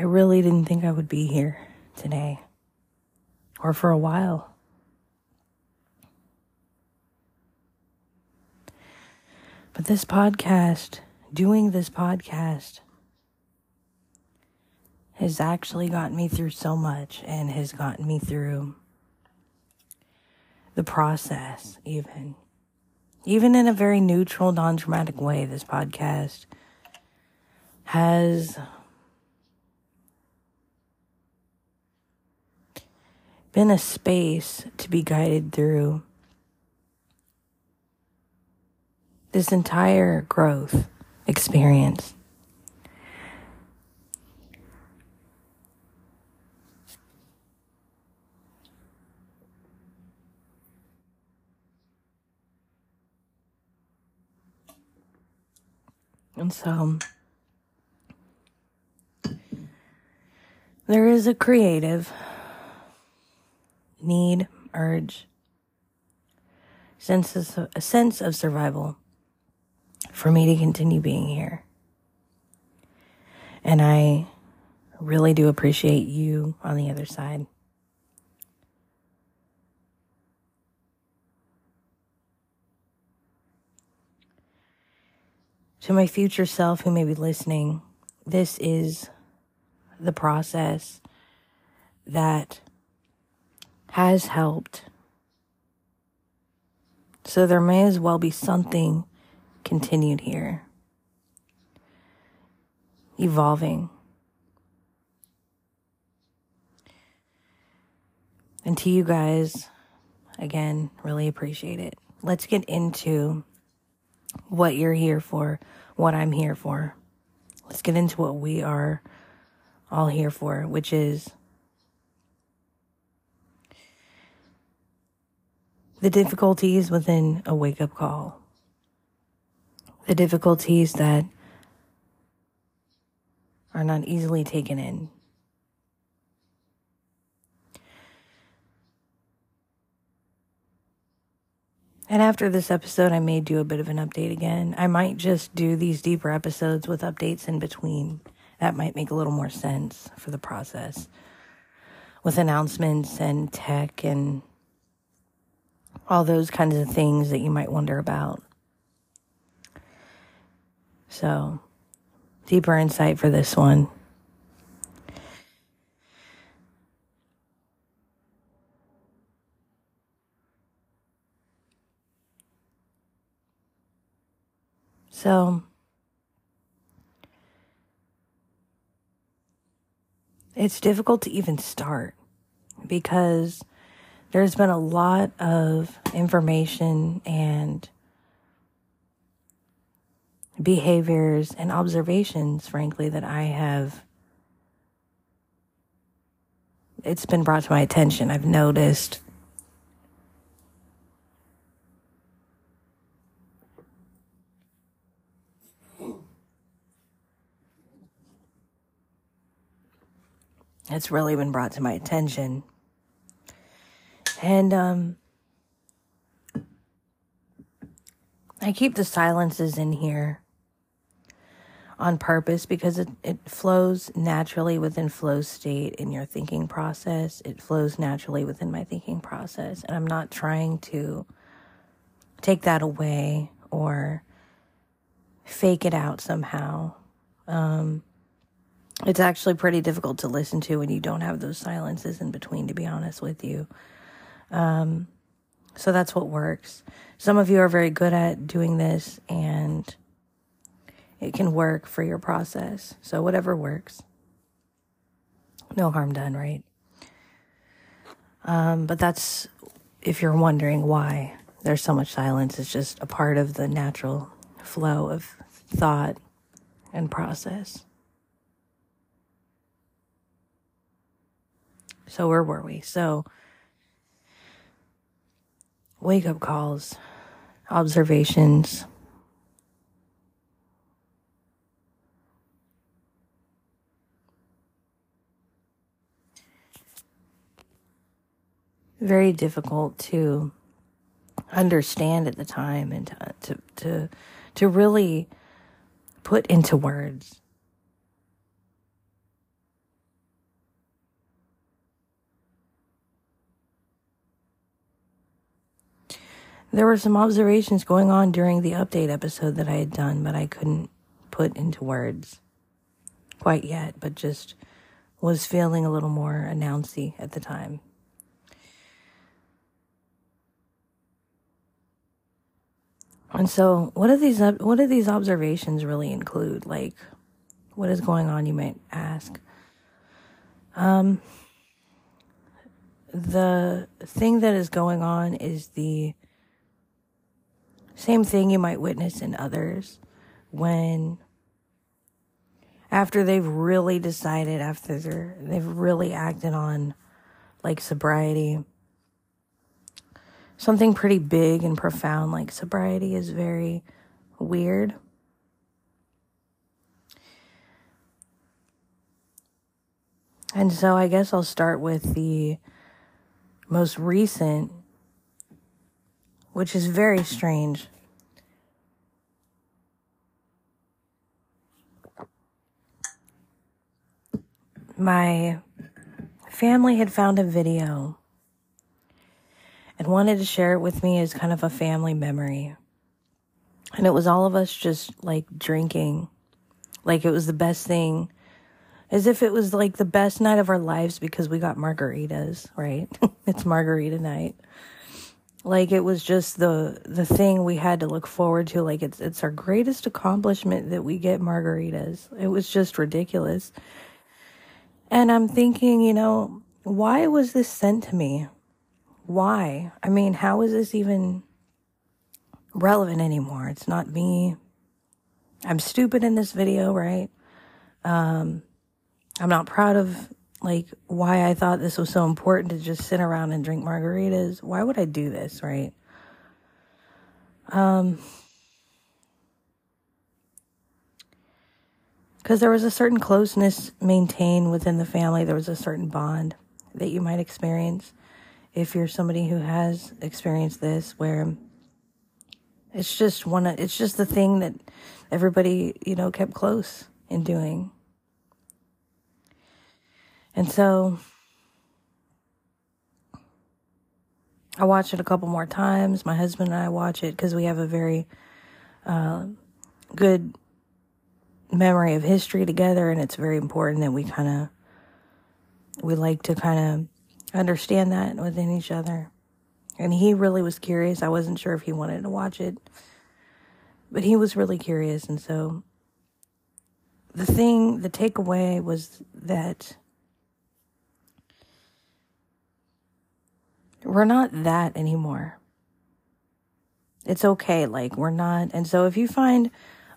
I really didn't think I would be here today or for a while. But this podcast, doing this podcast, has actually gotten me through so much and has gotten me through the process, even. Even in a very neutral, non dramatic way, this podcast has been a space to be guided through this entire growth experience. And so there is a creative need, urge, sense of, a sense of survival for me to continue being here. And I really do appreciate you on the other side. To my future self who may be listening, this is the process that has helped. So there may as well be something continued here, evolving. And to you guys, again, really appreciate it. Let's get into what you're here for, what I'm here for. Let's get into what we are all here for, which is the difficulties within a wake up call, the difficulties that are not easily taken in. And after this episode, I may do a bit of an update again. I might just do these deeper episodes with updates in between. That might make a little more sense for the process with announcements and tech and all those kinds of things that you might wonder about. So, deeper insight for this one. So, it's difficult to even start because there's been a lot of information and behaviors and observations, frankly, that I have. It's been brought to my attention. I've noticed it's really been brought to my attention and um, I keep the silences in here on purpose because it, it flows naturally within flow state in your thinking process. It flows naturally within my thinking process. And I'm not trying to take that away or fake it out somehow. Um, it's actually pretty difficult to listen to when you don't have those silences in between, to be honest with you. Um, so that's what works. Some of you are very good at doing this and it can work for your process. So whatever works. No harm done, right? Um, but that's if you're wondering why there's so much silence, it's just a part of the natural flow of thought and process. So where were we? So wake up calls, observations. Very difficult to understand at the time and to, to, to, to really put into words. There were some observations going on during the update episode that I had done, but I couldn't put into words quite yet, but just was feeling a little more announcy at the time. And so, what do these what do these observations really include? Like, what is going on? You might ask. Um, the thing that is going on is the same thing you might witness in others when after they've really decided after they're, they've really acted on like sobriety. Something pretty big and profound like sobriety is very weird. And so i guess i'll start with the most recent which is very strange my family had found a video and wanted to share it with me as kind of a family memory. And it was all of us just like drinking, like it was the best thing, as if it was like the best night of our lives because we got margaritas, right? it's margarita night. Like it was just the the thing we had to look forward to. Like it's it's our greatest accomplishment that we get margaritas. It was just ridiculous. And I'm thinking, you know, why was this sent to me? Why? I mean, how is this even relevant anymore? It's not me. I'm stupid in this video, right? Um, I'm not proud of like why I thought this was so important to just sit around and drink margaritas. Why would I do this, right? Um, because there was a certain closeness maintained within the family. There was a certain bond that you might experience if you're somebody who has experienced this, where it's just one. It's just the thing that everybody you know kept close in doing, and so. I watched it a couple more times. My husband and I watch it because we have a very uh, good memory of history together and it's very important that we kind of we like to kind of understand that within each other and he really was curious i wasn't sure if he wanted to watch it but he was really curious and so the thing the takeaway was that we're not that anymore it's okay like we're not and so if you find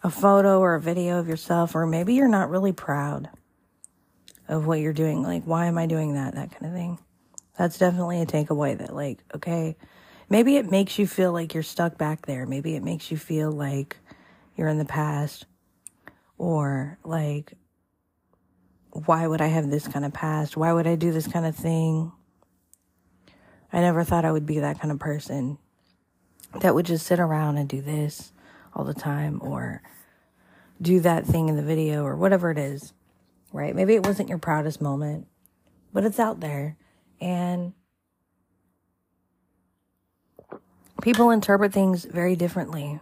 a photo or a video of yourself, or maybe you're not really proud of what you're doing. Like, why am I doing that? That kind of thing. That's definitely a takeaway that, like, okay, maybe it makes you feel like you're stuck back there. Maybe it makes you feel like you're in the past, or like, why would I have this kind of past? Why would I do this kind of thing? I never thought I would be that kind of person that would just sit around and do this all the time or do that thing in the video or whatever it is, right? Maybe it wasn't your proudest moment, but it's out there and people interpret things very differently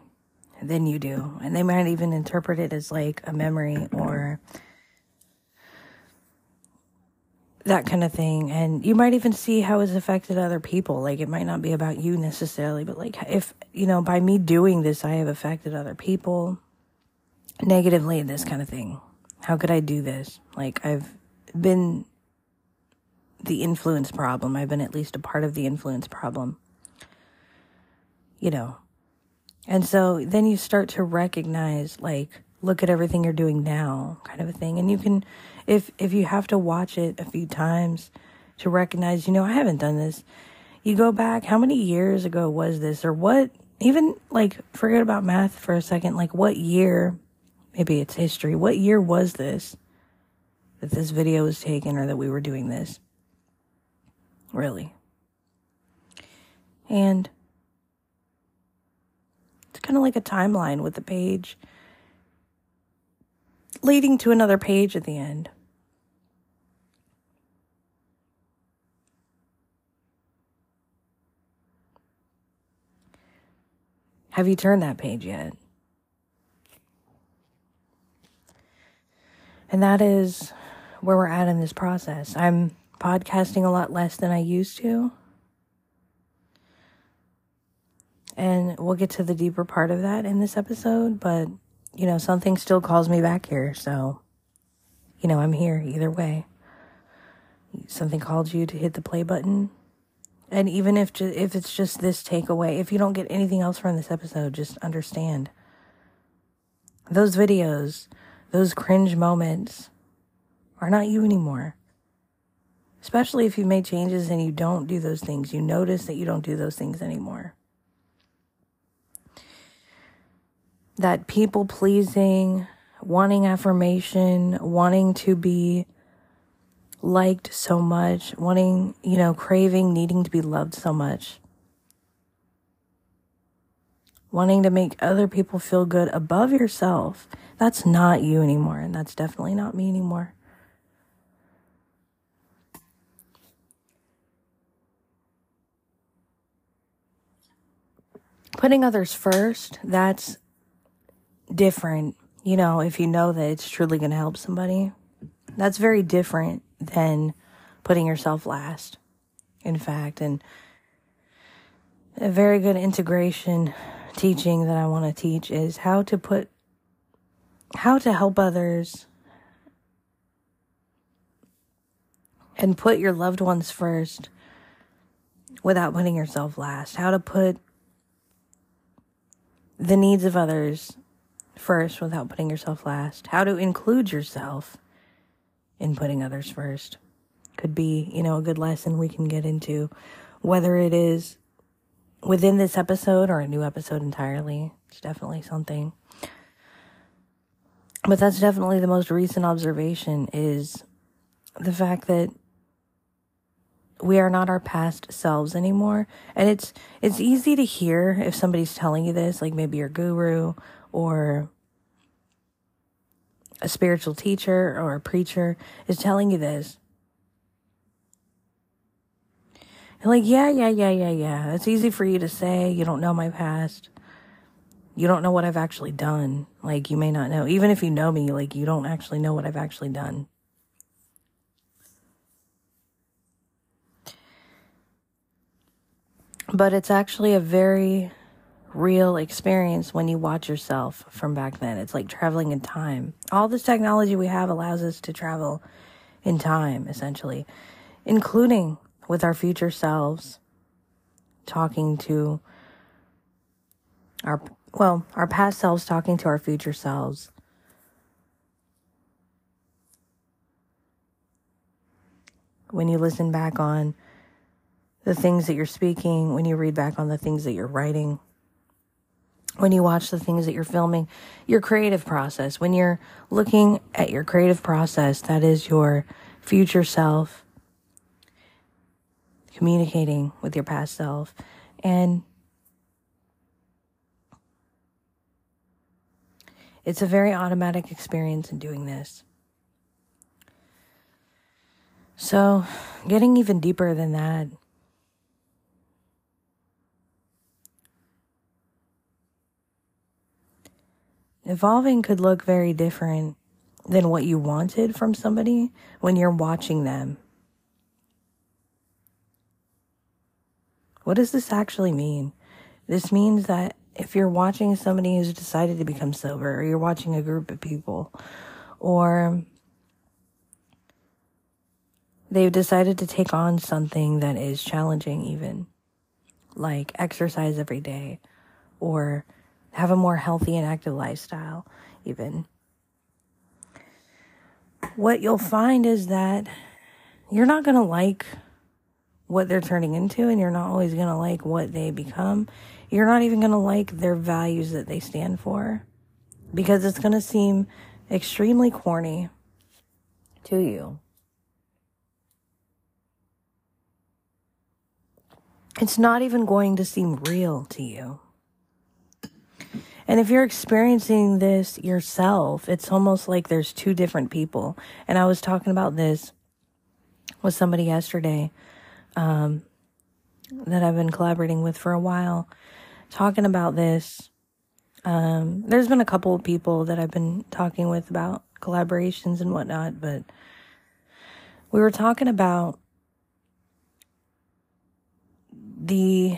than you do. And they might even interpret it as like a memory or that kind of thing. And you might even see how it's affected other people. Like it might not be about you necessarily, but like if, you know, by me doing this, I have affected other people negatively, this kind of thing. How could I do this? Like I've been the influence problem. I've been at least a part of the influence problem. You know. And so then you start to recognize like look at everything you're doing now kind of a thing and you can if if you have to watch it a few times to recognize you know i haven't done this. You go back how many years ago was this? Or what even like forget about math for a second like what year maybe it's history what year was this that this video was taken or that we were doing this? Really. And it's kind of like a timeline with the page leading to another page at the end. Have you turned that page yet? And that is where we're at in this process. I'm podcasting a lot less than I used to. And we'll get to the deeper part of that in this episode, but you know, something still calls me back here, so you know, I'm here either way. Something called you to hit the play button. And even if ju- if it's just this takeaway, if you don't get anything else from this episode, just understand. Those videos, those cringe moments are not you anymore. Especially if you made changes and you don't do those things. You notice that you don't do those things anymore. That people pleasing, wanting affirmation, wanting to be liked so much, wanting, you know, craving, needing to be loved so much, wanting to make other people feel good above yourself. That's not you anymore. And that's definitely not me anymore. Putting others first, that's different. You know, if you know that it's truly going to help somebody, that's very different than putting yourself last, in fact. And a very good integration teaching that I want to teach is how to put, how to help others and put your loved ones first without putting yourself last. How to put the needs of others first without putting yourself last. How to include yourself in putting others first could be, you know, a good lesson we can get into, whether it is within this episode or a new episode entirely. It's definitely something. But that's definitely the most recent observation is the fact that we are not our past selves anymore. And it's it's easy to hear if somebody's telling you this, like maybe your guru or a spiritual teacher or a preacher is telling you this. You're like, yeah, yeah, yeah, yeah, yeah. It's easy for you to say you don't know my past. You don't know what I've actually done. Like, you may not know. Even if you know me, like, you don't actually know what I've actually done. But it's actually a very real experience when you watch yourself from back then. It's like traveling in time. All this technology we have allows us to travel in time, essentially, including with our future selves, talking to our, well, our past selves talking to our future selves. When you listen back on the things that you're speaking, when you read back on the things that you're writing, when you watch the things that you're filming, your creative process, when you're looking at your creative process, that is your future self communicating with your past self. And it's a very automatic experience in doing this. So, getting even deeper than that, evolving could look very different than what you wanted from somebody when you're watching them. What does this actually mean? This means that if you're watching somebody who's decided to become sober, or you're watching a group of people, or they've decided to take on something that is challenging, even like exercise every day, or have a more healthy and active lifestyle, even. What you'll find is that you're not going to like what they're turning into, and you're not always going to like what they become. You're not even going to like their values that they stand for because it's going to seem extremely corny to you. It's not even going to seem real to you. And if you're experiencing this yourself, it's almost like there's two different people. And I was talking about this with somebody yesterday um, that I've been collaborating with for a while. talking about this. Um, there's been a couple of people that I've been talking with about collaborations and whatnot, but we were talking about the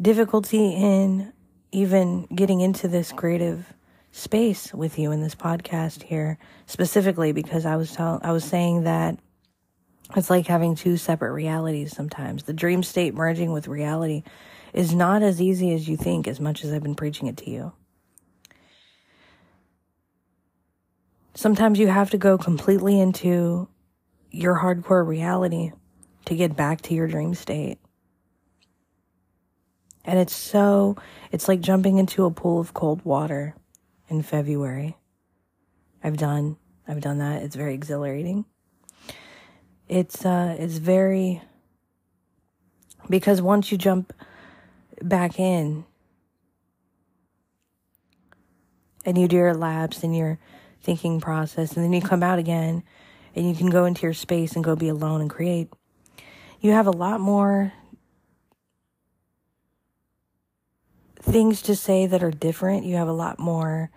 difficulty in even getting into this creative space with you in this podcast here specifically because I was telling I was saying that it's like having two separate realities sometimes. The dream state merging with reality is not as easy as you think as much as I've been preaching it to you. Sometimes you have to go completely into your hardcore reality to get back to your dream state. And it's so, it's like jumping into a pool of cold water in February. I've done, I've done that. It's very exhilarating. It's, uh, it's very, because once you jump back in and you do your labs and your thinking process, and then you come out again and you can go into your space and go be alone and create, you have a lot more things to say that are different. You have a lot more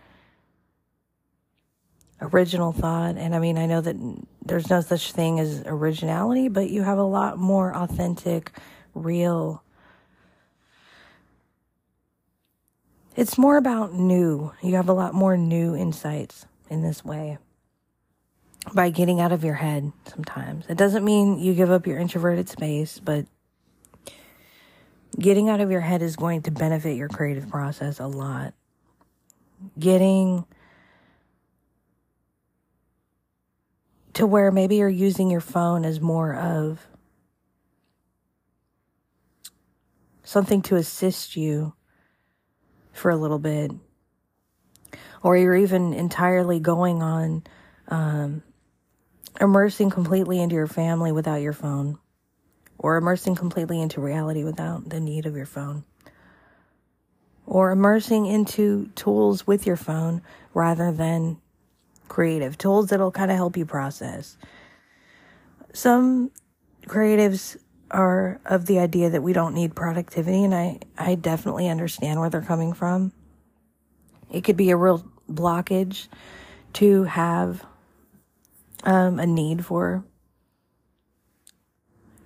original thought. And I mean, I know that there's no such thing as originality, but you have a lot more authentic, real. It's more about new. You have a lot more new insights in this way by getting out of your head sometimes. It doesn't mean you give up your introverted space, but getting out of your head is going to benefit your creative process a lot. Getting to where maybe you're using your phone as more of something to assist you for a little bit. Or you're even entirely going on, um, immersing completely into your family without your phone or immersing completely into reality without the need of your phone, or immersing into tools with your phone rather than creative tools that'll kind of help you process. Some creatives are of the idea that we don't need productivity, and I, I definitely understand where they're coming from. It could be a real blockage to have um, a need for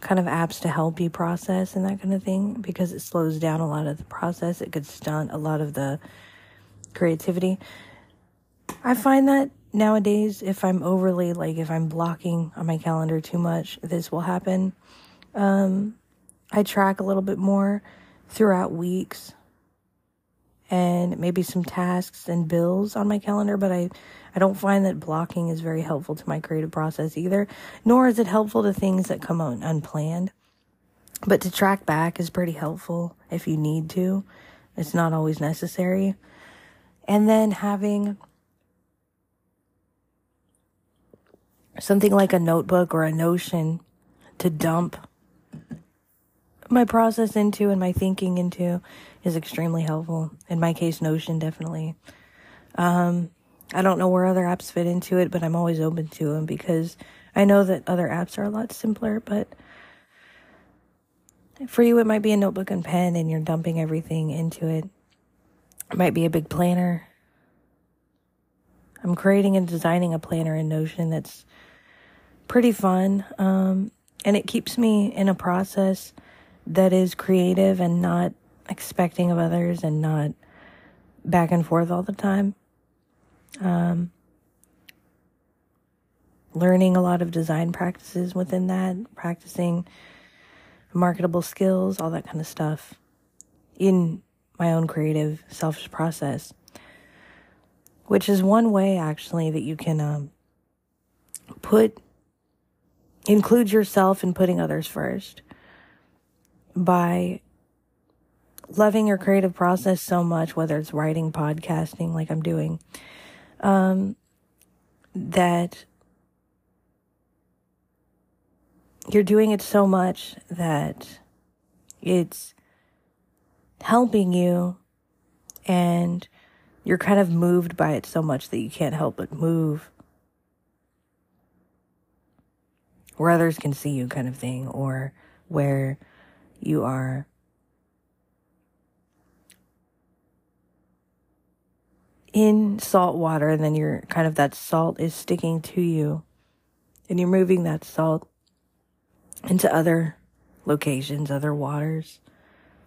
kind of apps to help you process and that kind of thing because it slows down a lot of the process. It could stunt a lot of the creativity. I find that nowadays, if I'm overly, like, if I'm blocking on my calendar too much, this will happen. Um, I track a little bit more throughout weeks and maybe some tasks and bills on my calendar, but I I don't find that blocking is very helpful to my creative process either, nor is it helpful to things that come out unplanned. But to track back is pretty helpful if you need to. It's not always necessary. And then having something like a notebook or a notion to dump my process into and my thinking into is extremely helpful. In my case, Notion definitely. Um, I don't know where other apps fit into it, but I'm always open to them because I know that other apps are a lot simpler, but for you, it might be a notebook and pen and you're dumping everything into it. It might be a big planner. I'm creating and designing a planner in Notion that's pretty fun. Um, and it keeps me in a process that is creative and not expecting of others and not back and forth all the time. Um, learning a lot of design practices within that, practicing marketable skills, all that kind of stuff in my own creative selfish process, which is one way actually that you can um, put include yourself in putting others first by loving your creative process so much, whether it's writing, podcasting, like I'm doing, um, that you're doing it so much that it's helping you and you're kind of moved by it so much that you can't help but move where others can see you kind of thing or where you are in salt water and then you're kind of that salt is sticking to you and you're moving that salt into other locations, other waters,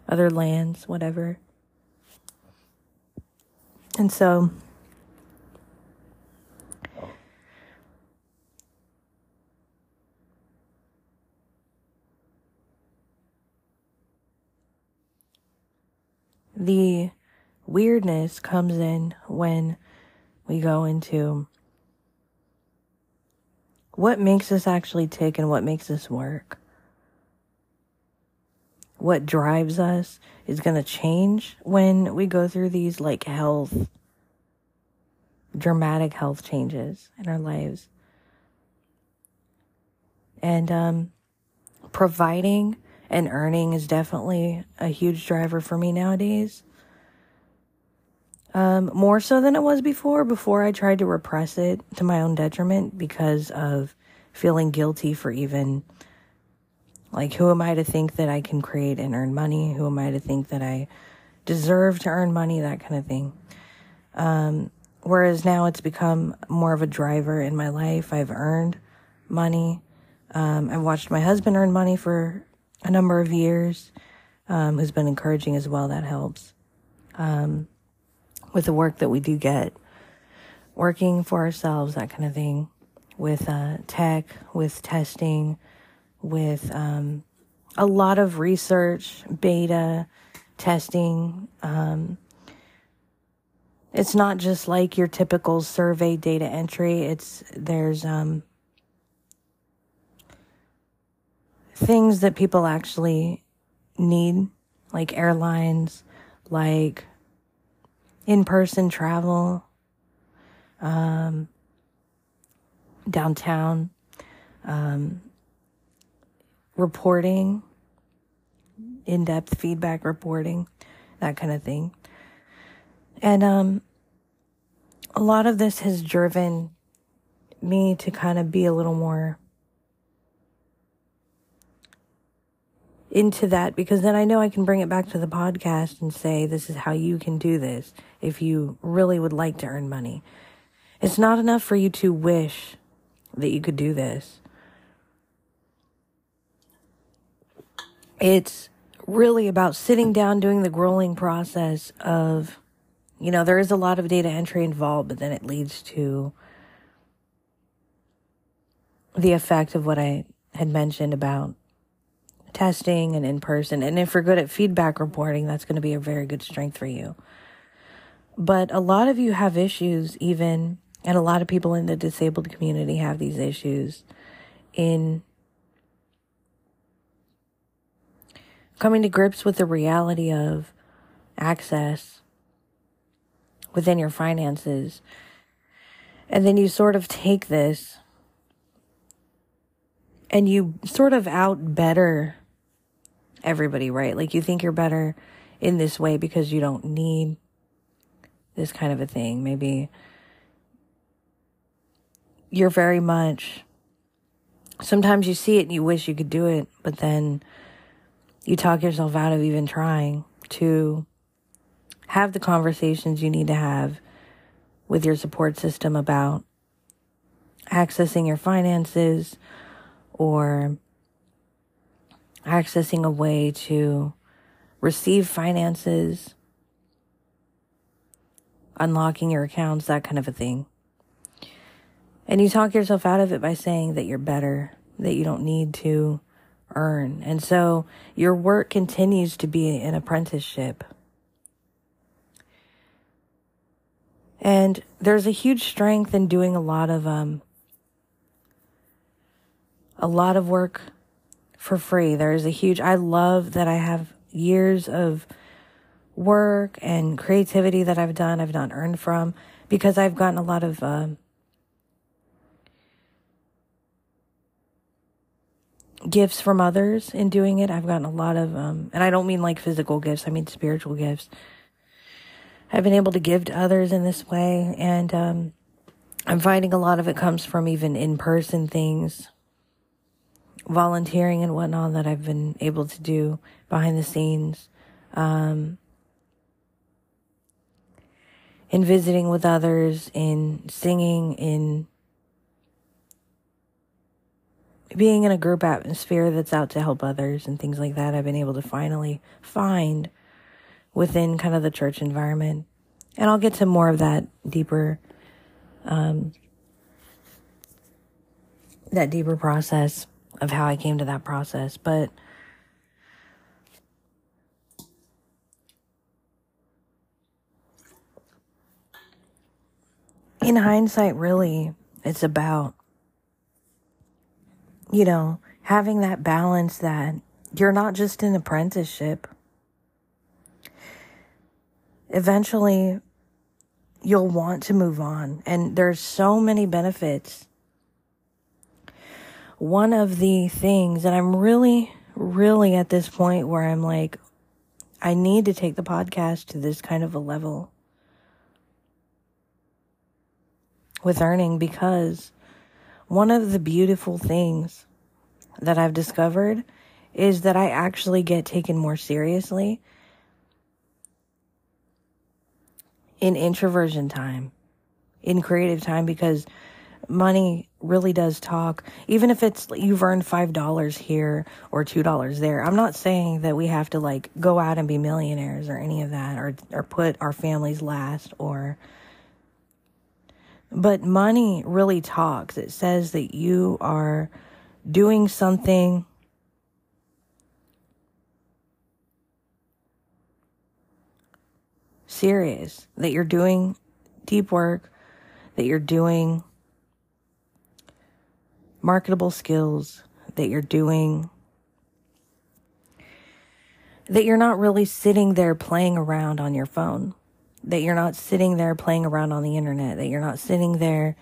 other lands, whatever. And so the weirdness comes in when we go into what makes us actually tick and what makes us work. What drives us is going to change when we go through these like health, dramatic health changes in our lives. And um, providing and earning is definitely a huge driver for me nowadays. Um, more so than it was before. Before I tried to repress it to my own detriment because of feeling guilty for even like who am I to think that I can create and earn money? Who am I to think that I deserve to earn money? That kind of thing. Um, whereas now it's become more of a driver in my life. I've earned money. Um, I've watched my husband earn money for a number of years, um, who's been encouraging as well. That helps. Um, with the work that we do get, working for ourselves, that kind of thing, with uh, tech, with testing, with um, a lot of research, beta testing. Um, it's not just like your typical survey data entry. It's there's um, things that people actually need, like airlines, like in person travel, um, downtown, um, reporting, in depth feedback reporting, that kind of thing. And um, a lot of this has driven me to kind of be a little more into that because then I know I can bring it back to the podcast and say, this is how you can do this if you really would like to earn money. It's not enough for you to wish that you could do this. It's really about sitting down, doing the growing process of, you know, there is a lot of data entry involved, but then it leads to the effect of what I had mentioned about testing and in person. And if you're good at feedback reporting, that's going to be a very good strength for you. But a lot of you have issues, even, and a lot of people in the disabled community have these issues in coming to grips with the reality of access within your finances. And then you sort of take this and you sort of out better everybody, right? Like you think you're better in this way because you don't need this kind of a thing. Maybe you're very much, sometimes you see it and you wish you could do it, but then you talk yourself out of even trying to have the conversations you need to have with your support system about accessing your finances or accessing a way to receive finances, unlocking your accounts, that kind of a thing. And you talk yourself out of it by saying that you're better, that you don't need to earn. And so your work continues to be an apprenticeship. And there's a huge strength in doing a lot of, um, a lot of work for free. There's a huge, I love that I have years of work and creativity that I've done, I've not earned from because I've gotten a lot of, uh, gifts from others in doing it. I've gotten a lot of, um, and I don't mean like physical gifts, I mean spiritual gifts. I've been able to give to others in this way, and um, I'm finding a lot of it comes from even in person things volunteering and whatnot that I've been able to do behind the scenes. Um, in visiting with others, in singing, in being in a group atmosphere that's out to help others and things like that, I've been able to finally find within kind of the church environment. And I'll get to more of that deeper, um, that deeper process of how I came to that process. But in hindsight, really, it's about, you know, having that balance that you're not just an apprenticeship. Eventually, you'll want to move on. And there's so many benefits. One of the things, and I'm really, really at this point where I'm like, I need to take the podcast to this kind of a level with earning because one of the beautiful things that I've discovered is that I actually get taken more seriously in introversion time, in creative time, because money really does talk. Even if it's you've earned $5 here or $2 there. I'm not saying that we have to like go out and be millionaires or any of that or, or put our families last or but money really talks. It says that you are doing something serious, that you're doing deep work, that you're doing marketable skills, that you're doing that you're not really sitting there playing around on your phone that you're not sitting there playing around on the internet, that you're not sitting there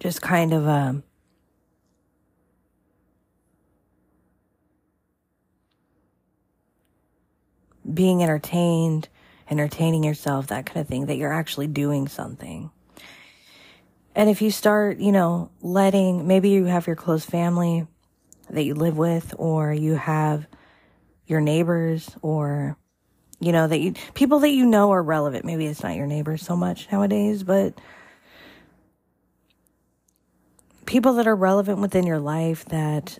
just kind of um being entertained, entertaining yourself, that kind of thing, that you're actually doing something. And if you start, you know, letting, maybe you have your close family that you live with, or you have your neighbors or you know that you people that you know are relevant. Maybe it's not your neighbors so much nowadays but people that are relevant within your life that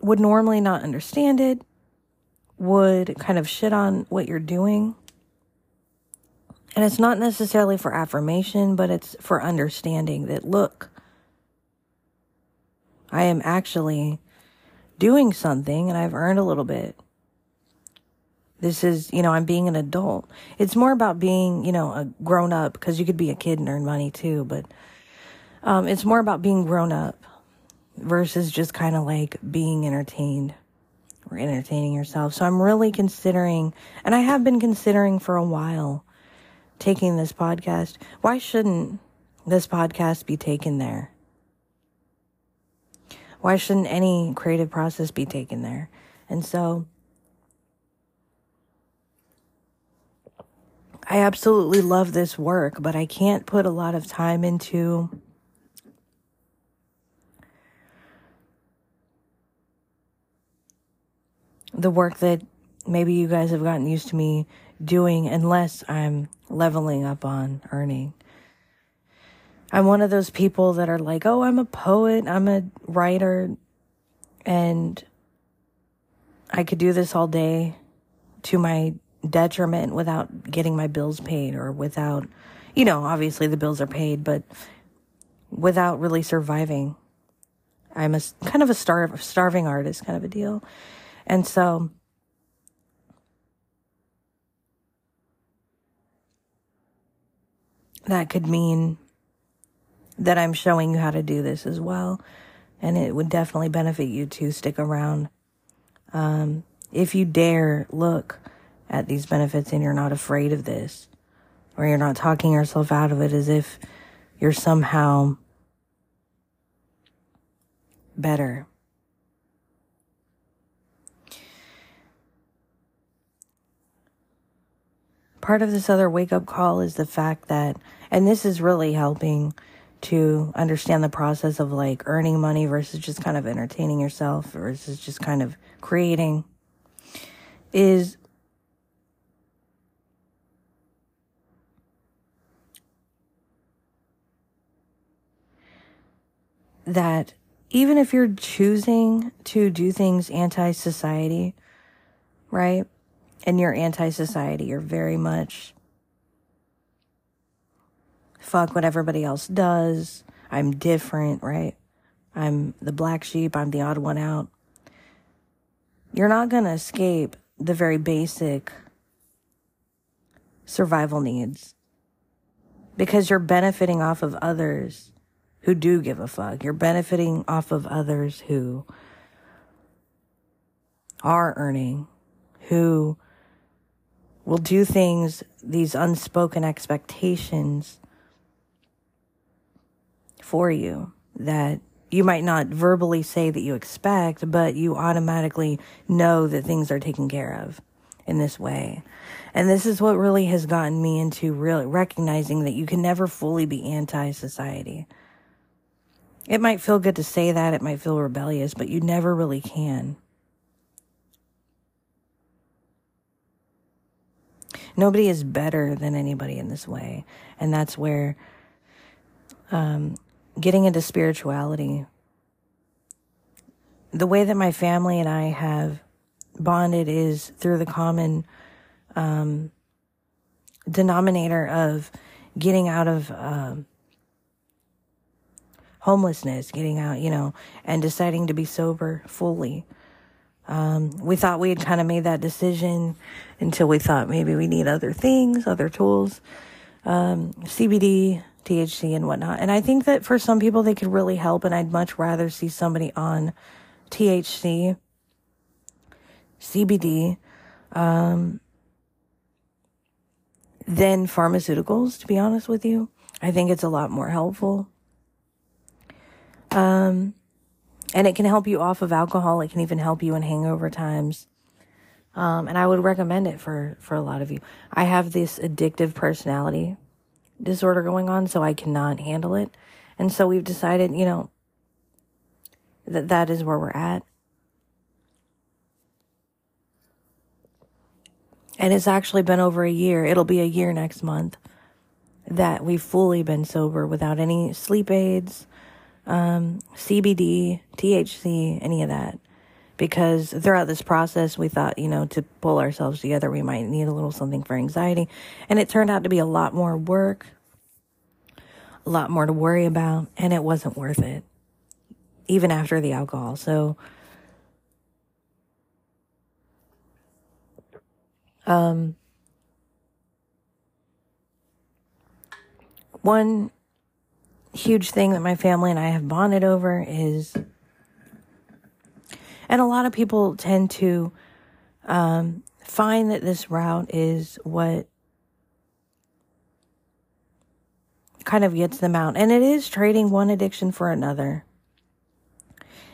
would normally not understand it would kind of shit on what you're doing and it's not necessarily for affirmation but it's for understanding that look I am actually doing something and I've earned a little bit. This is, you know, I'm being an adult. It's more about being, you know, a grown up because you could be a kid and earn money too, but um, it's more about being grown up versus just kind of like being entertained or entertaining yourself. So I'm really considering, and I have been considering for a while, taking this podcast. Why shouldn't this podcast be taken there? Why shouldn't any creative process be taken there? And so I absolutely love this work, but I can't put a lot of time into the work that maybe you guys have gotten used to me doing unless I'm leveling up on earning. I'm one of those people that are like, oh, I'm a poet, I'm a writer, and I could do this all day to my detriment without getting my bills paid or without, you know, obviously the bills are paid, but without really surviving. I'm a kind of a star, starving artist kind of a deal. And so that could mean that I'm showing you how to do this as well. And it would definitely benefit you to stick around. Um, if you dare look at these benefits and you're not afraid of this, or you're not talking yourself out of it as if you're somehow better. Part of this other wake up call is the fact that, and this is really helping to understand the process of like earning money versus just kind of entertaining yourself versus just kind of creating is that even if you're choosing to do things anti society, right? And you're anti society, you're very much fuck what everybody else does. I'm different, right? I'm the black sheep. I'm the odd one out. You're not going to escape the very basic survival needs because you're benefiting off of others who do give a fuck. You're benefiting off of others who are earning, who will do things, these unspoken expectations for you that you might not verbally say that you expect, but you automatically know that things are taken care of in this way. And this is what really has gotten me into really recognizing that you can never fully be anti society. It might feel good to say that, it might feel rebellious, but you never really can. Nobody is better than anybody in this way. And that's where um, getting into spirituality, the way that my family and I have bonded is through the common um, denominator of getting out of. Um, homelessness, getting out, you know, and deciding to be sober fully. Um, we thought we had kind of made that decision until we thought maybe we need other things, other tools, um, CBD, THC, and whatnot. And I think that for some people, they could really help. And I'd much rather see somebody on THC, CBD, um, than pharmaceuticals, to be honest with you. I think it's a lot more helpful. Um, and it can help you off of alcohol. It can even help you in hangover times. Um, and I would recommend it for, for a lot of you. I have this addictive personality disorder going on, so I cannot handle it. And so we've decided, you know, that that is where we're at. And it's actually been over a year. It'll be a year next month that we've fully been sober without any sleep aids, um, CBD, THC, any of that. Because throughout this process, we thought, you know, to pull ourselves together, we might need a little something for anxiety. And it turned out to be a lot more work, a lot more to worry about, and it wasn't worth it, even after the alcohol. So, um, one huge thing that my family and I have bonded over is, and a lot of people tend to um, find that this route is what kind of gets them out. And it is trading one addiction for another.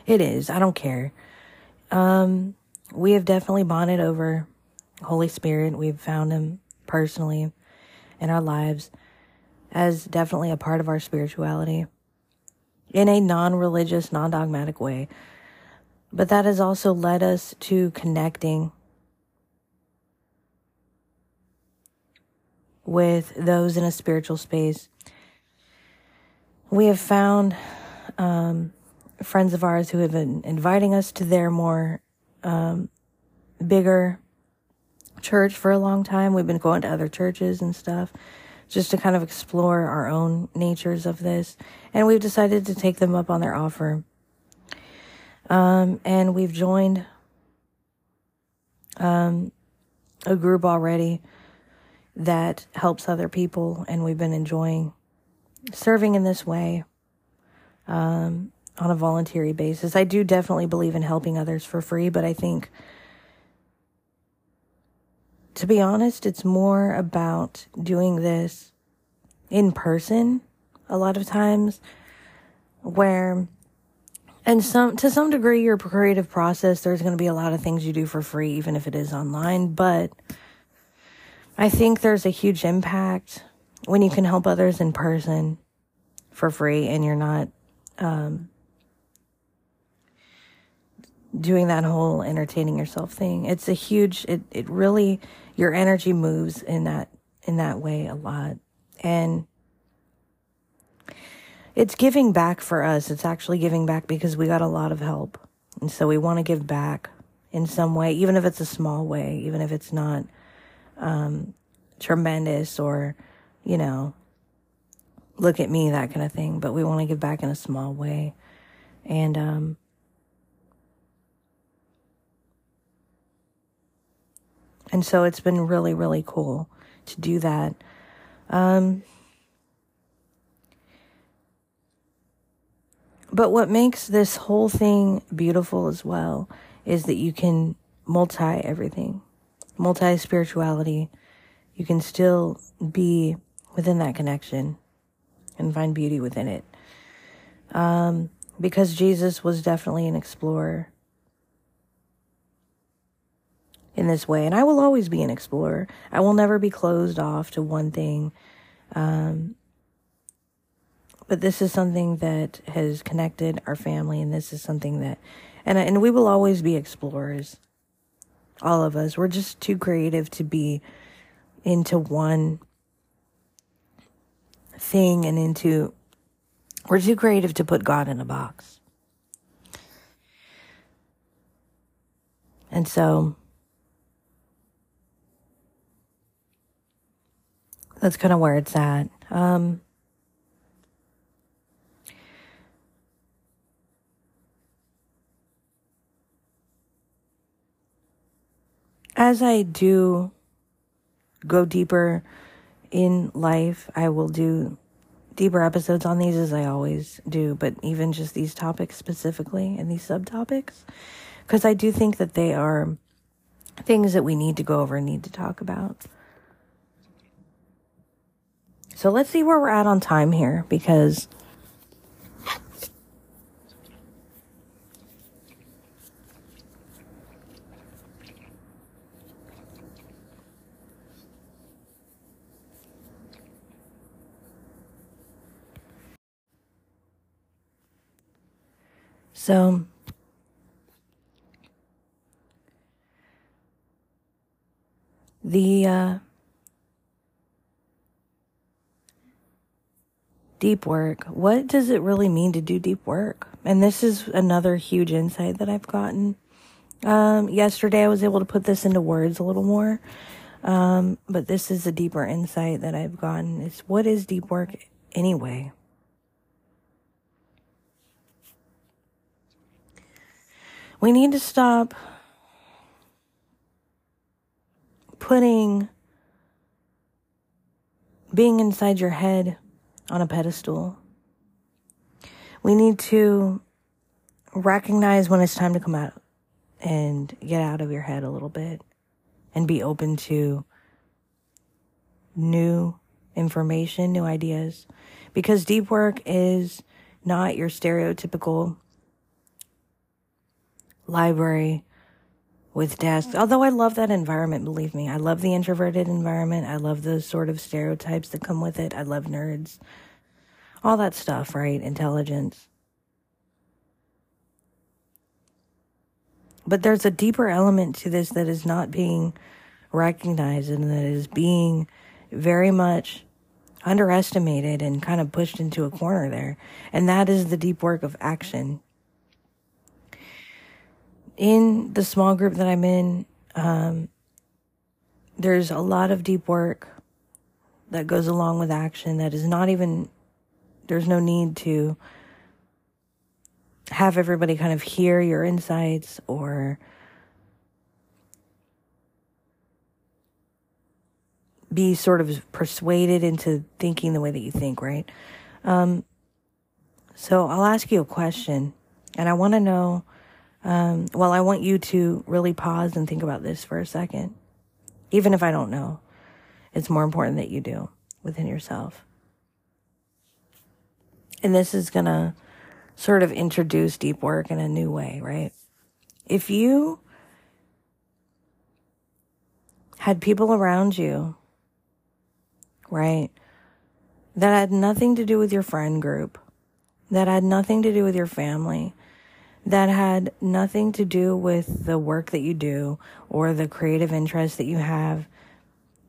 It is. I don't care. Um, we have definitely bonded over Holy Spirit. We've found him personally in our lives as definitely a part of our spirituality in a non religious, non dogmatic way. But that has also led us to connecting with those in a spiritual space. We have found um, friends of ours who have been inviting us to their more um, bigger church for a long time. We've been going to other churches and stuff just to kind of explore our own natures of this. And we've decided to take them up on their offer. Um, and we've joined um, a group already that helps other people, and we've been enjoying serving in this way um, on a voluntary basis. I do definitely believe in helping others for free, but I think to be honest, it's more about doing this in person a lot of times where and some to some degree your creative process there's going to be a lot of things you do for free even if it is online but i think there's a huge impact when you can help others in person for free and you're not um, doing that whole entertaining yourself thing. It's a huge it it really your energy moves in that in that way a lot. And it's giving back for us. It's actually giving back because we got a lot of help. And so we want to give back in some way, even if it's a small way, even if it's not um, tremendous or, you know, look at me, that kind of thing. But we want to give back in a small way. And, um, and so it's been really, really cool to do that. Um, but what makes this whole thing beautiful as well is that you can multi everything, multi spirituality. You can still be within that connection and find beauty within it. Um, because Jesus was definitely an explorer in this way. And I will always be an explorer. I will never be closed off to one thing. Um, but this is something that has connected our family, and this is something that, and and we will always be explorers. All of us, we're just too creative to be into one thing and into. We're too creative to put God in a box. And so that's kind of where it's at. Um, as I do go deeper in life, I will do deeper episodes on these as I always do, but even just these topics specifically and these subtopics, because I do think that they are things that we need to go over and need to talk about. So let's see where we're at on time here because So, the uh, deep work. What does it really mean to do deep work? And this is another huge insight that I've gotten. Um, yesterday, I was able to put this into words a little more. Um, but this is a deeper insight that I've gotten. Is what is deep work anyway? We need to stop putting being inside your head on a pedestal. We need to recognize when it's time to come out and get out of your head a little bit and be open to new information, new ideas. Because deep work is not your stereotypical library with desks. Although I love that environment, believe me. I love the introverted environment. I love those sort of stereotypes that come with it. I love nerds. All that stuff, right? Intelligence. But there's a deeper element to this that is not being recognized and that is being very much underestimated and kind of pushed into a corner there. And that is the deep work of action in the small group that I'm in, um, there's a lot of deep work that goes along with action that is not even, there's no need to have everybody kind of hear your insights or be sort of persuaded into thinking the way that you think, right? Um, so I'll ask you a question and I want to know um, well, I want you to really pause and think about this for a second. Even if I don't know, it's more important that you do within yourself. And this is going to sort of introduce deep work in a new way, right? If you had people around you, right, that had nothing to do with your friend group, that had nothing to do with your family, that had nothing to do with the work that you do or the creative interests that you have.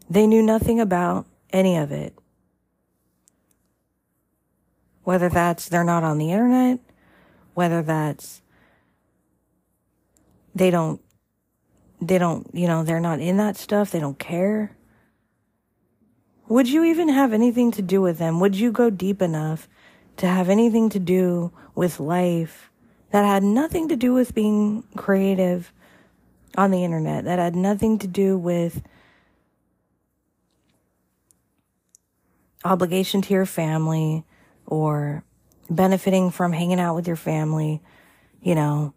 They knew nothing about any of it. Whether that's they're not on the internet, whether that's they don't, they don't, you know, they're not in that stuff. They don't care. Would you even have anything to do with them? Would you go deep enough to have anything to do with life that had nothing to do with being creative on the internet, that had nothing to do with obligation to your family or benefiting from hanging out with your family, you know,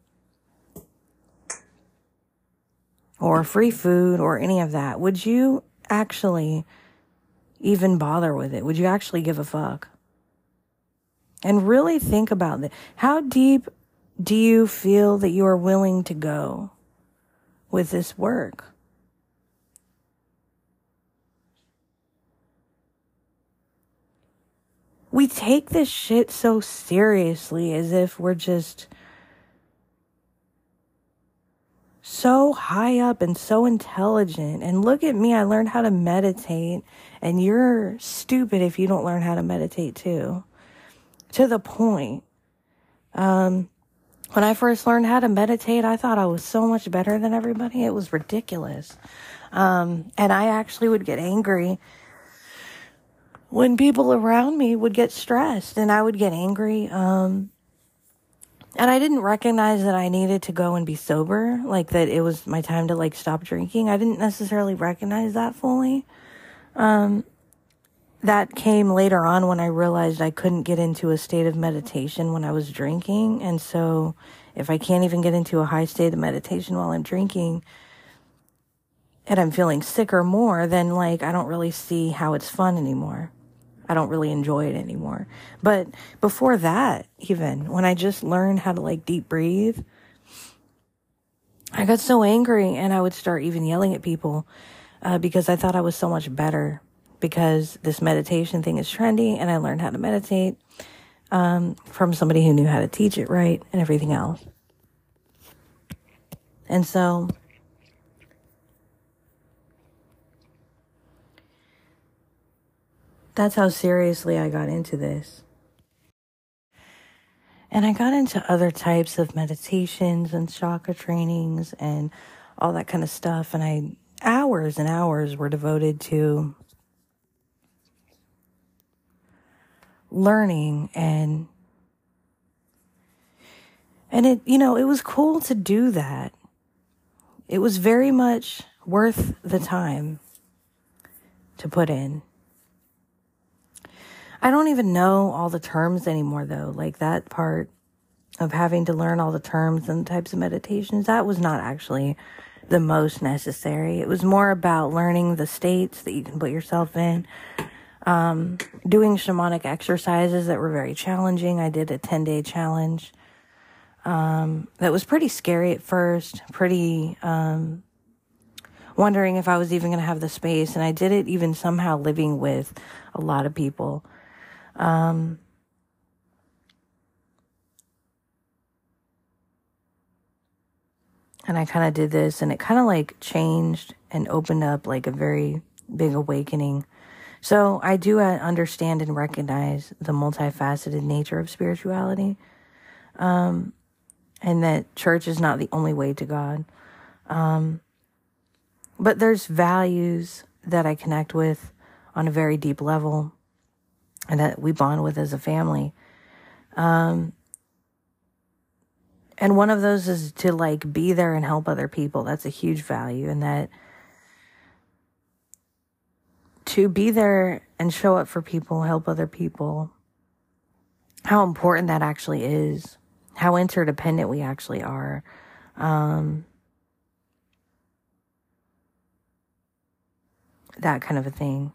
or free food or any of that, would you actually even bother with it? Would you actually give a fuck? And really think about that. How deep do you feel that you are willing to go with this work? We take this shit so seriously as if we're just so high up and so intelligent. And look at me, I learned how to meditate, and you're stupid if you don't learn how to meditate too. To the point. Um, when I first learned how to meditate, I thought I was so much better than everybody. It was ridiculous. Um, and I actually would get angry when people around me would get stressed and I would get angry. Um, and I didn't recognize that I needed to go and be sober, like that it was my time to like stop drinking. I didn't necessarily recognize that fully. Um, that came later on when I realized I couldn't get into a state of meditation when I was drinking. And so if I can't even get into a high state of meditation while I'm drinking and I'm feeling sick or more, then like I don't really see how it's fun anymore. I don't really enjoy it anymore. But before that, even when I just learned how to like deep breathe, I got so angry and I would start even yelling at people uh, because I thought I was so much better because this meditation thing is trendy and I learned how to meditate um, from somebody who knew how to teach it right and everything else. And so That's how seriously I got into this. And I got into other types of meditations and chakra trainings and all that kind of stuff. And I, hours and hours were devoted to learning and, and it, you know, it was cool to do that. It was very much worth the time to put in. I don't even know all the terms anymore though. Like that part of having to learn all the terms and types of meditations, that was not actually the most necessary. It was more about learning the states that you can put yourself in. Um, doing shamanic exercises that were very challenging. I did a 10 day challenge. Um, that was pretty scary at first, pretty, um, wondering if I was even going to have the space. And I did it even somehow living with a lot of people. Um, and I kind of did this and it kind of like changed and opened up like a very big awakening. So I do uh, understand and recognize the multifaceted nature of spirituality. Um, and that church is not the only way to God. Um, but there's values that I connect with on a very deep level and that we bond with as a family. Um, and one of those is to like be there and help other people. That's a huge value. And that to be there and show up for people, help other people, how important that actually is, how interdependent we actually are. Um, that kind of a thing.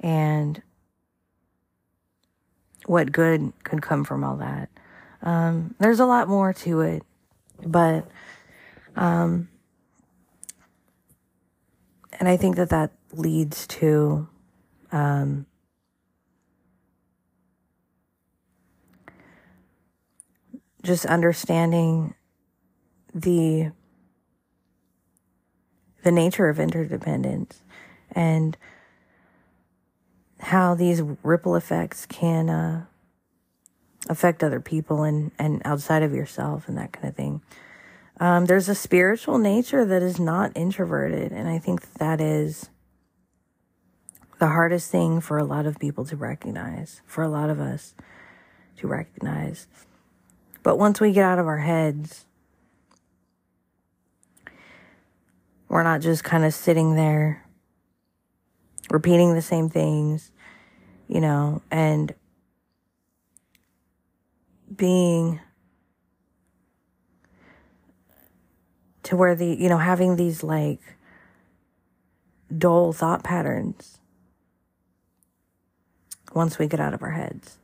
And what good could come from all that. Um, there's a lot more to it, but, um, and I think that that leads to um, just understanding the the nature of interdependence and how these ripple effects can uh, affect other people and, and outside of yourself and that kind of thing. Um, there's a spiritual nature that is not introverted, and I think that is the hardest thing for a lot of people to recognize, for a lot of us to recognize. But once we get out of our heads, we're not just kind of sitting there repeating the same things, you know, and being to where the, you know, having these like dull thought patterns once we get out of our heads.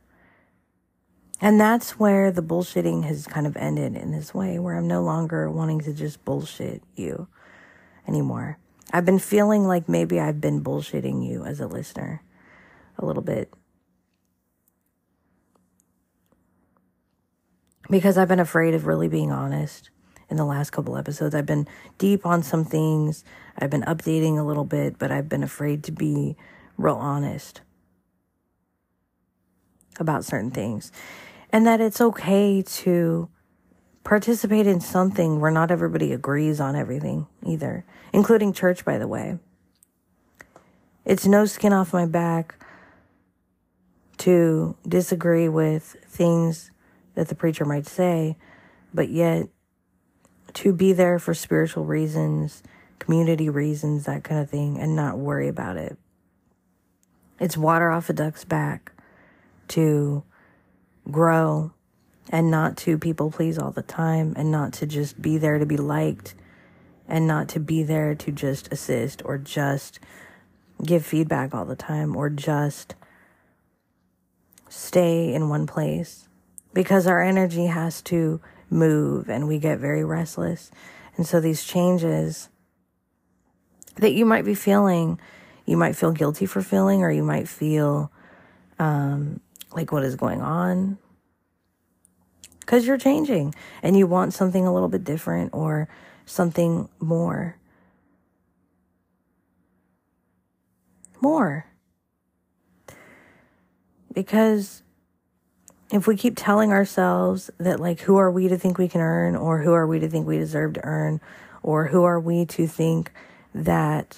And that's where the bullshitting has kind of ended in this way, where I'm no longer wanting to just bullshit you anymore. I've been feeling like maybe I've been bullshitting you as a listener a little bit. Because I've been afraid of really being honest in the last couple episodes. I've been deep on some things. I've been updating a little bit, but I've been afraid to be real honest about certain things. And that it's okay to participate in something where not everybody agrees on everything either, including church, by the way. It's no skin off my back to disagree with things that the preacher might say, but yet to be there for spiritual reasons, community reasons, that kind of thing, and not worry about it. It's water off a duck's back to grow and not to people please all the time and not to just be there to be liked and not to be there to just assist or just give feedback all the time or just stay in one place because our energy has to move and we get very restless. And so these changes that you might be feeling, you might feel guilty for feeling, or you might feel um, like what is going on because you're changing and you want something a little bit different or something more. More. Because if we keep telling ourselves that, like, who are we to think we can earn, or who are we to think we deserve to earn, or who are we to think that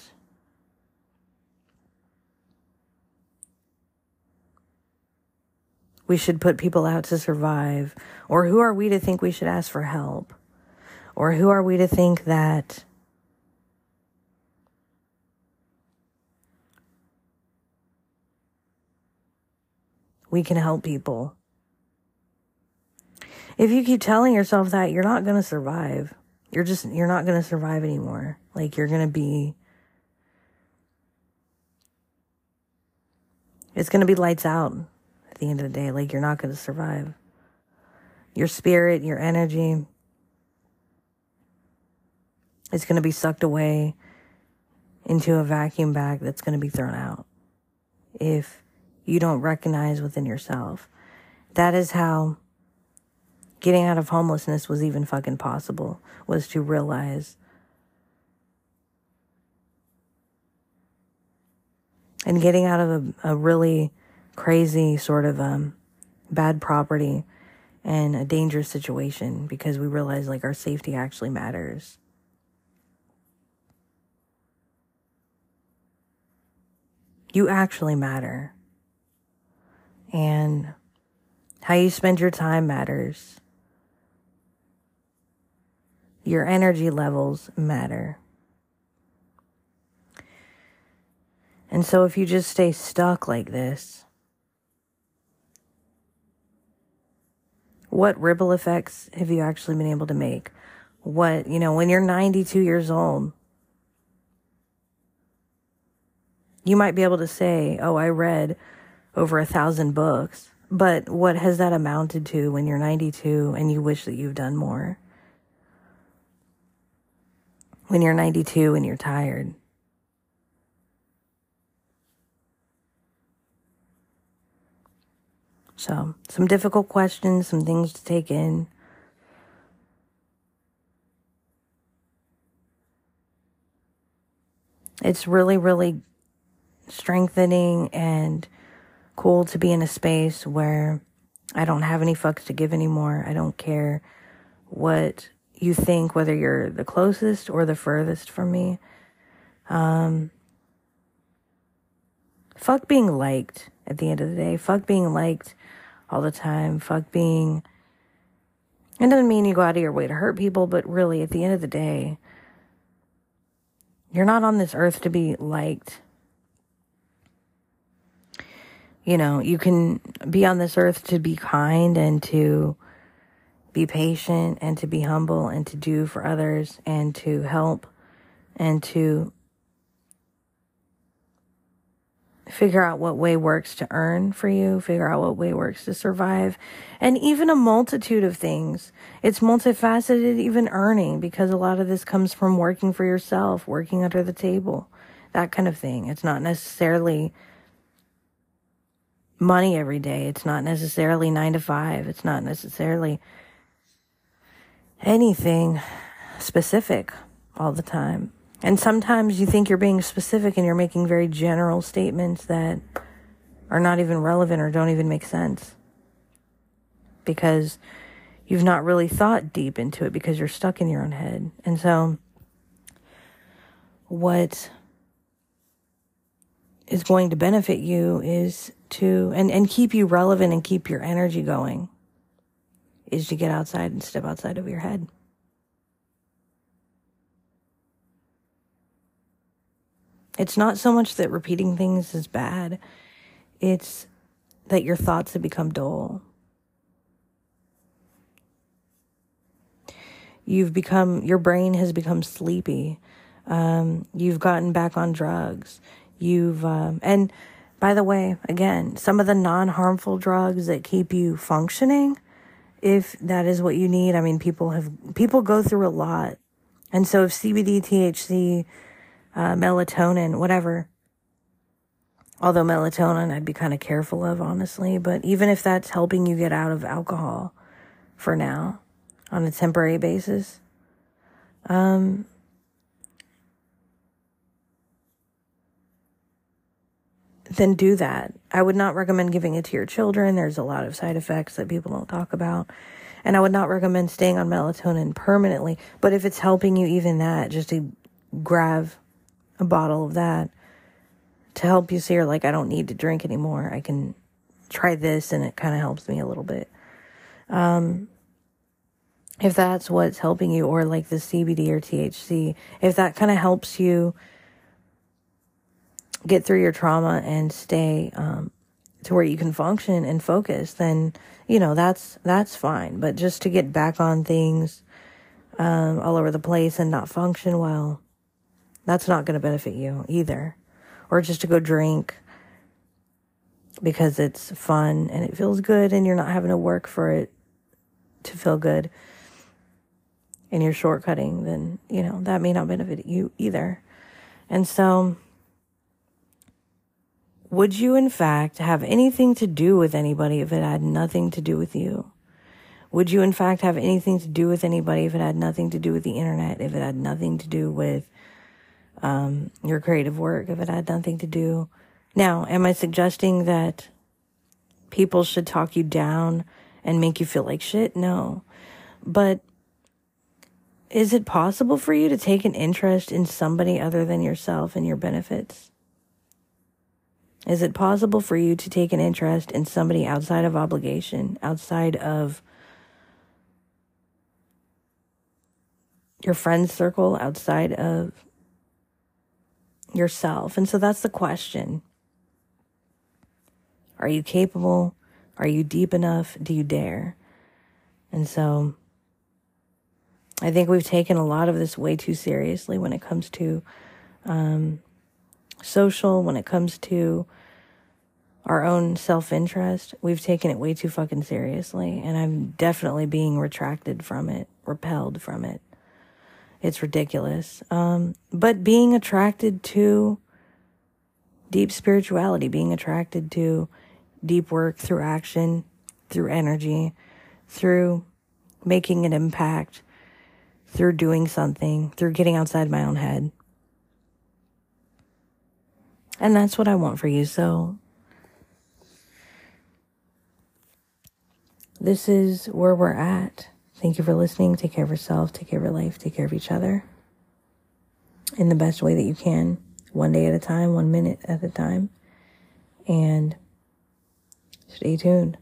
we should put people out to survive, or who are we to think we should ask for help, or who are we to think that we can help people if you keep telling yourself that, you're not going to survive. You're just, you're not going to survive anymore. Like, you're going to be, it's going to be lights out the end of the day. Like, you're not going to survive. Your spirit, your energy, is going to be sucked away into a vacuum bag that's going to be thrown out if you don't recognize within yourself. That is how getting out of homelessness was even fucking possible was to realize and getting out of a, a really crazy sort of um, bad property and a dangerous situation because we realize like our safety actually matters. You actually matter. And how you spend your time matters. Your energy levels matter. And so if you just stay stuck like this, what ripple effects have you actually been able to make? What, you know, when you're 92 years old, you might be able to say, Oh, I read over a thousand books. But what has that amounted to when you're 92 and you wish that you've done more? when you're 92 and you're tired. So, some difficult questions, some things to take in. It's really, really strengthening and cool to be in a space where I don't have any fucks to give anymore. I don't care what you think, whether you're the closest or the furthest from me. Um, fuck being liked at the end of the day. Fuck being liked all the time. Fuck being. It doesn't mean you go out of your way to hurt people, but really, at the end of the day, you're not on this earth to be liked. You know, you can be on this earth to be kind and to be patient and to be humble and to do for others and to help and to figure out what way works to earn for you, figure out what way works to survive, and even a multitude of things. It's multifaceted, even earning, because a lot of this comes from working for yourself, working under the table, that kind of thing. It's not necessarily money every day. It's not necessarily nine to five. It's not necessarily anything specific all the time. And sometimes you think you're being specific and you're making very general statements that are not even relevant or don't even make sense. Because you've not really thought deep into it because you're stuck in your own head. And so, what is going to benefit you is to, and, and keep you relevant and keep your energy going is to get outside and step outside of your head. It's not so much that repeating things is bad, it's that your thoughts have become dull. You've become, your brain has become sleepy. Um, you've gotten back on drugs. You've, um, and by the way, again, some of the non harmful drugs that keep you functioning if that is what you need. I mean, people have, people go through a lot. And so if CBD, THC, uh, melatonin, whatever, although melatonin I'd be kind of careful of, honestly, but even if that's helping you get out of alcohol for now on a temporary basis, um, then do that. I would not recommend giving it to your children. There's a lot of side effects that people don't talk about. And I would not recommend staying on melatonin permanently. But if it's helping you, even that, just to grab a bottle of that to help you see, you're like, I don't need to drink anymore. I can try this and it kind of helps me a little bit. Um, if that's what's helping you, or like the CBD or THC, if that kind of helps you get through your trauma and stay um, to where you can function and focus, then you know that's that's fine. But just to get back on things um, all over the place and not function well, that's not going to benefit you either. Or just to go drink because it's fun and it feels good and you're not having to work for it to feel good and you're shortcutting, then, you know, that may not benefit you either. And so, would you, in fact, have anything to do with anybody if it had nothing to do with you? Would you, in fact, have anything to do with anybody if it had nothing to do with the internet, if it had nothing to do with um, your creative work, if it had nothing to do? Now, am I suggesting that people should talk you down and make you feel like shit? No. But is it possible for you to take an interest in somebody other than yourself and your benefits? Is it possible for you to take an interest in somebody outside of obligation, outside of your friend's circle, outside of yourself? And so that's the question. Are you capable? Are you deep enough? Do you dare? And so I think we've taken a lot of this way too seriously when it comes to um, social, when it comes to our own self interest, we've taken it way too fucking seriously. And I'm definitely being retracted from it, repelled from it. It's ridiculous. Um, but being attracted to deep spirituality, being attracted to deep work through action, through energy, through making an impact, through doing something, through getting outside my own head And that's what I want for you. So this is where we're at. Thank you for listening. Take care of yourself, take care of your life, take care of each other in the best way that you can, one day at a time, one minute at a time. And stay tuned.